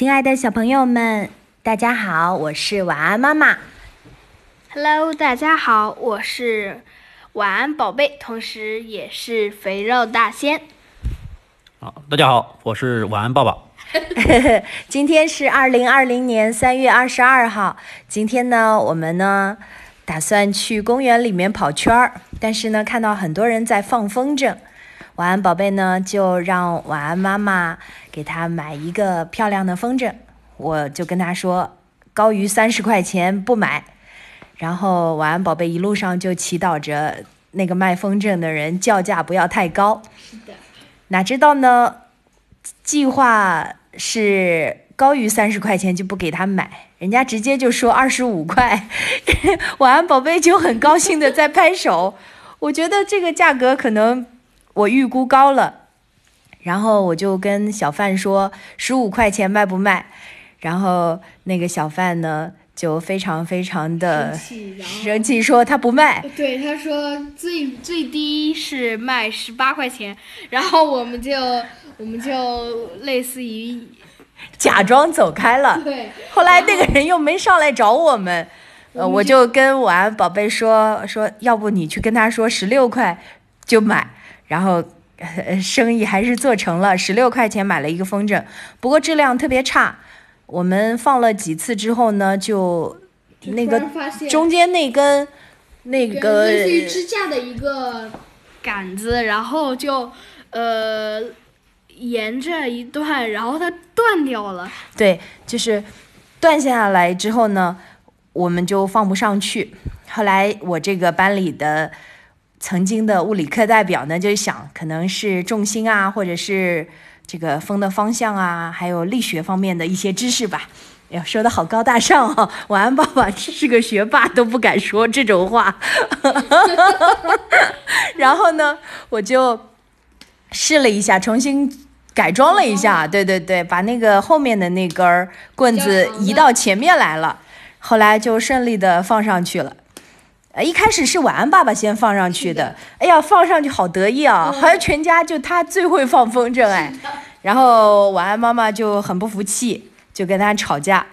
亲爱的小朋友们，大家好，我是晚安妈妈。Hello，大家好，我是晚安宝贝，同时也是肥肉大仙。好，大家好，我是晚安爸爸。今天是二零二零年三月二十二号。今天呢，我们呢打算去公园里面跑圈儿，但是呢，看到很多人在放风筝。晚安宝贝呢，就让晚安妈妈给他买一个漂亮的风筝。我就跟他说，高于三十块钱不买。然后晚安宝贝一路上就祈祷着那个卖风筝的人叫价不要太高。是的，哪知道呢？计划是高于三十块钱就不给他买，人家直接就说二十五块。晚安宝贝就很高兴的在拍手。我觉得这个价格可能我预估高了，然后我就跟小贩说十五块钱卖不卖？然后那个小贩呢就非常非常的生气生气说他不卖。对，他说最最低是卖十八块钱，然后我们就我们就类似于假装走开了。对，后来那个人又没上来找我们，呃，我就跟晚安宝贝说说，要不你去跟他说十六块就买，然后、呃、生意还是做成了，十六块钱买了一个风筝，不过质量特别差。我们放了几次之后呢，就那个中间那根那个类似于支架的一个杆子，然后就呃沿着一段，然后它断掉了。对，就是断下来之后呢，我们就放不上去。后来我这个班里的曾经的物理课代表呢，就想可能是重心啊，或者是这个风的方向啊，还有力学方面的一些知识吧。哎呀，说的好高大上啊！晚安，爸爸是个学霸，都不敢说这种话。然后呢，我就试了一下，重新改装了一下，对对对，把那个后面的那根儿棍子移到前面来了，后来就顺利的放上去了。呃，一开始是晚安爸爸先放上去的，哎呀，放上去好得意啊，好像全家就他最会放风筝哎。然后晚安妈妈就很不服气，就跟他吵架。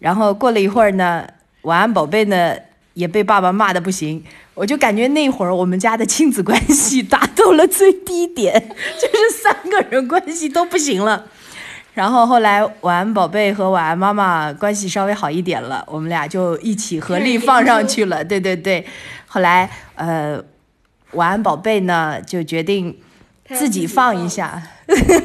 然后过了一会儿呢，晚安宝贝呢也被爸爸骂的不行。我就感觉那会儿我们家的亲子关系 达到了最低点，就是三个人关系都不行了。然后后来晚安宝贝和晚安妈妈关系稍微好一点了，我们俩就一起合力放上去了。对对对，后来呃，晚安宝贝呢就决定自己放一下，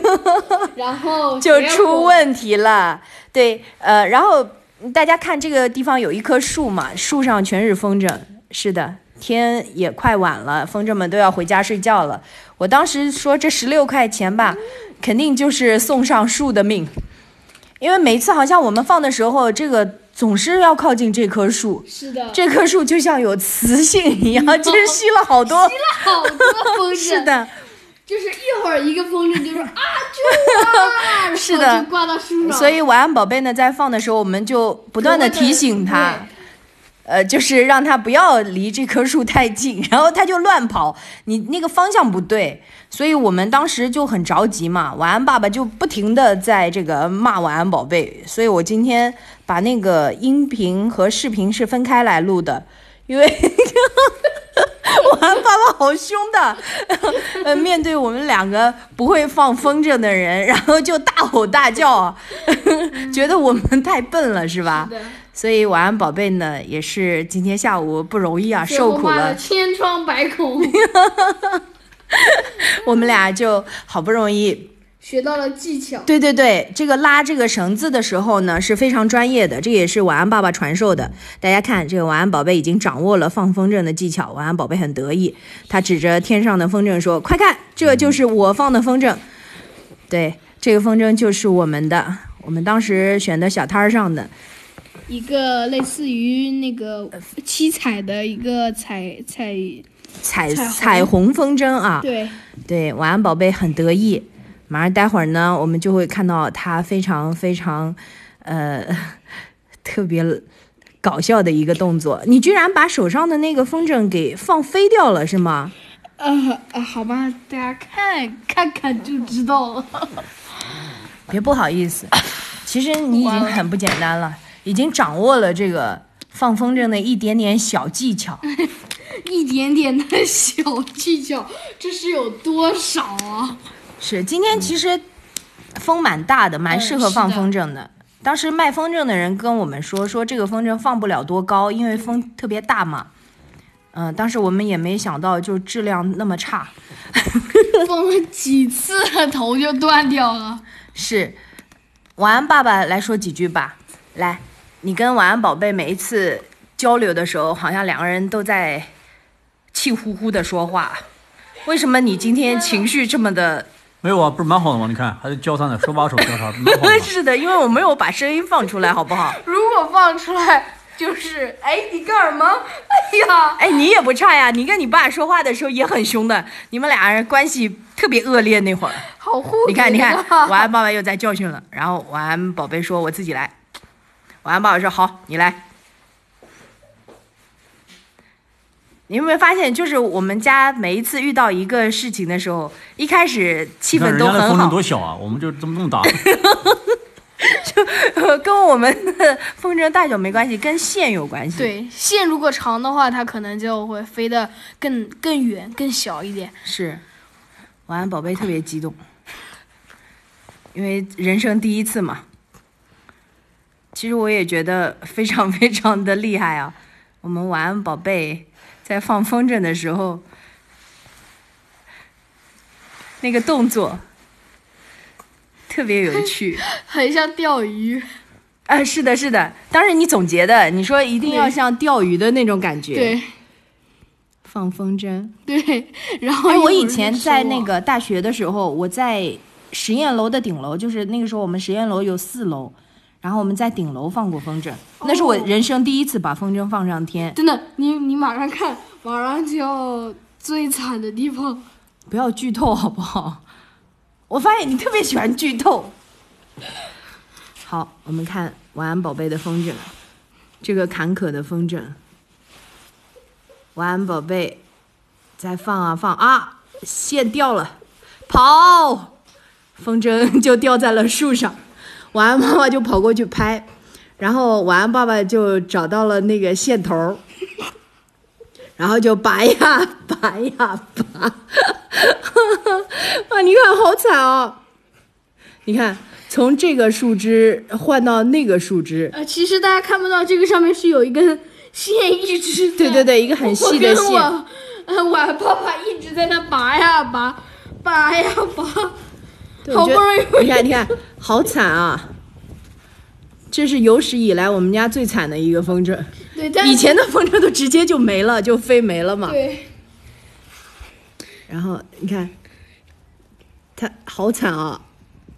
然后就出问题了。对，呃，然后大家看这个地方有一棵树嘛，树上全是风筝。是的，天也快晚了，风筝们都要回家睡觉了。我当时说这十六块钱吧，肯定就是送上树的命，因为每次好像我们放的时候，这个总是要靠近这棵树，是的，这棵树就像有磁性一样，就是吸了好多。吸了好多风筝，是，的，就是一会儿一个风筝就说啊就 是的。就挂到树上，所以晚安宝贝呢，在放的时候，我们就不断的提醒他。呃，就是让他不要离这棵树太近，然后他就乱跑，你那个方向不对，所以我们当时就很着急嘛。晚安爸爸就不停的在这个骂晚安宝贝，所以我今天把那个音频和视频是分开来录的，因为 晚安爸爸好凶的，呃，面对我们两个不会放风筝的人，然后就大吼大叫，觉得我们太笨了，是吧？是所以晚安宝贝呢，也是今天下午不容易啊，受苦了。千疮百孔，我们俩就好不容易，学到了技巧。对对对，这个拉这个绳子的时候呢是非常专业的，这也是晚安爸爸传授的。大家看，这个晚安宝贝已经掌握了放风筝的技巧，晚安宝贝很得意，他指着天上的风筝说：“快看，这就是我放的风筝。”对，这个风筝就是我们的，我们当时选的小摊儿上的。一个类似于那个七彩的一个彩彩，彩彩虹彩虹风筝啊，对，对，晚安宝贝很得意。马上待会儿呢，我们就会看到他非常非常，呃，特别搞笑的一个动作。你居然把手上的那个风筝给放飞掉了，是吗？呃呃，好吧，大家看看看就知道了。别不好意思，其实你已经很不简单了，已经掌握了这个放风筝的一点点小技巧。一点点的小技巧，这是有多少啊？是，今天其实风蛮大的，蛮适合放风筝的。当时卖风筝的人跟我们说，说这个风筝放不了多高，因为风特别大嘛。嗯、当时我们也没想到，就质量那么差。放了几次，头就断掉了。是，晚安爸爸来说几句吧。来，你跟晚安宝贝每一次交流的时候，好像两个人都在气呼呼的说话。为什么你今天情绪这么的？没有啊，不是蛮好的吗？你看，还是交谈的，手把手交谈，蛮好的。是的，因为我没有把声音放出来，好不好？如果放出来，就是哎，你干什么？哎呀，哎，你也不差呀，你跟你爸说话的时候也很凶的，你们俩人关系特别恶劣那会儿。好护你看，你看，晚安爸爸又在教训了。然后晚安宝贝说：“我自己来。”晚安爸爸说：“好，你来。”你有没有发现，就是我们家每一次遇到一个事情的时候，一开始气氛都很人家的风筝好，多小啊，我们就这么这么大。就跟我们的风筝大小没关系，跟线有关系。，对线如果长的话，它可能就会飞得更更远、更小一点。是。晚安宝贝特别激动，因为人生第一次嘛。其实我也觉得非常非常的厉害啊！我们晚安宝贝在放风筝的时候，那个动作特别有趣。很像钓鱼。啊，是的，是的，当时你总结的，你说一定要像钓鱼的那种感觉。，对放风筝。对，然后哎，我以前在那个大学的时候，我在实验楼的顶楼，就是那个时候我们实验楼有四楼，然后我们在顶楼放过风筝，那是我哦人生第一次把风筝放上天。真的，你你马上看，马上就要最惨的地方。不要剧透 好不好？我发现你特别喜欢剧透。好，我们看晚安宝贝的风筝，这个坎坷的风筝。晚安宝贝，再放啊放啊，线掉了，跑，风筝就掉在了树上。晚安妈妈就跑过去拍，然后晚安爸爸就找到了那个线头然后就拔呀拔呀拔，啊，你看好惨哦！你看，从这个树枝换到那个树枝，呃，其实大家看不到，这个上面是有一根线一直在。对对对，一个很细的我跟线。我，呃，我爸爸一直在那拔呀拔，拔呀拔。好不容易你看，你看，好惨啊！这是有史以来我们家最惨的一个风筝。对，但以前的风筝都直接就没了，就飞没了嘛。对，然后你看，他好惨啊，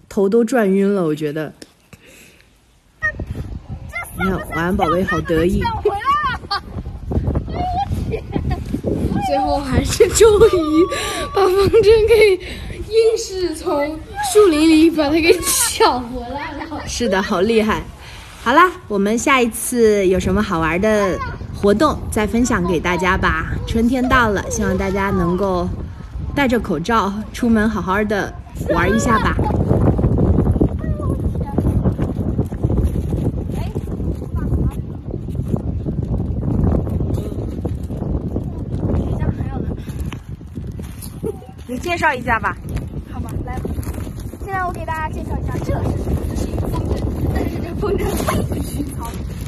头都转晕了，我觉得。你看，晚安宝贝好得意。最后还是终于把风筝给硬是从树林里把它给抢回来了。是的，好厉害。好啦，我们下一次有什么好玩的活动再分享给大家吧。春天到了，希望大家能够戴着口罩出门，好好的玩一下吧。你介绍一下吧。现在我给大家介绍一下，这是什么？这是一个风筝，但是这风筝太不虚操。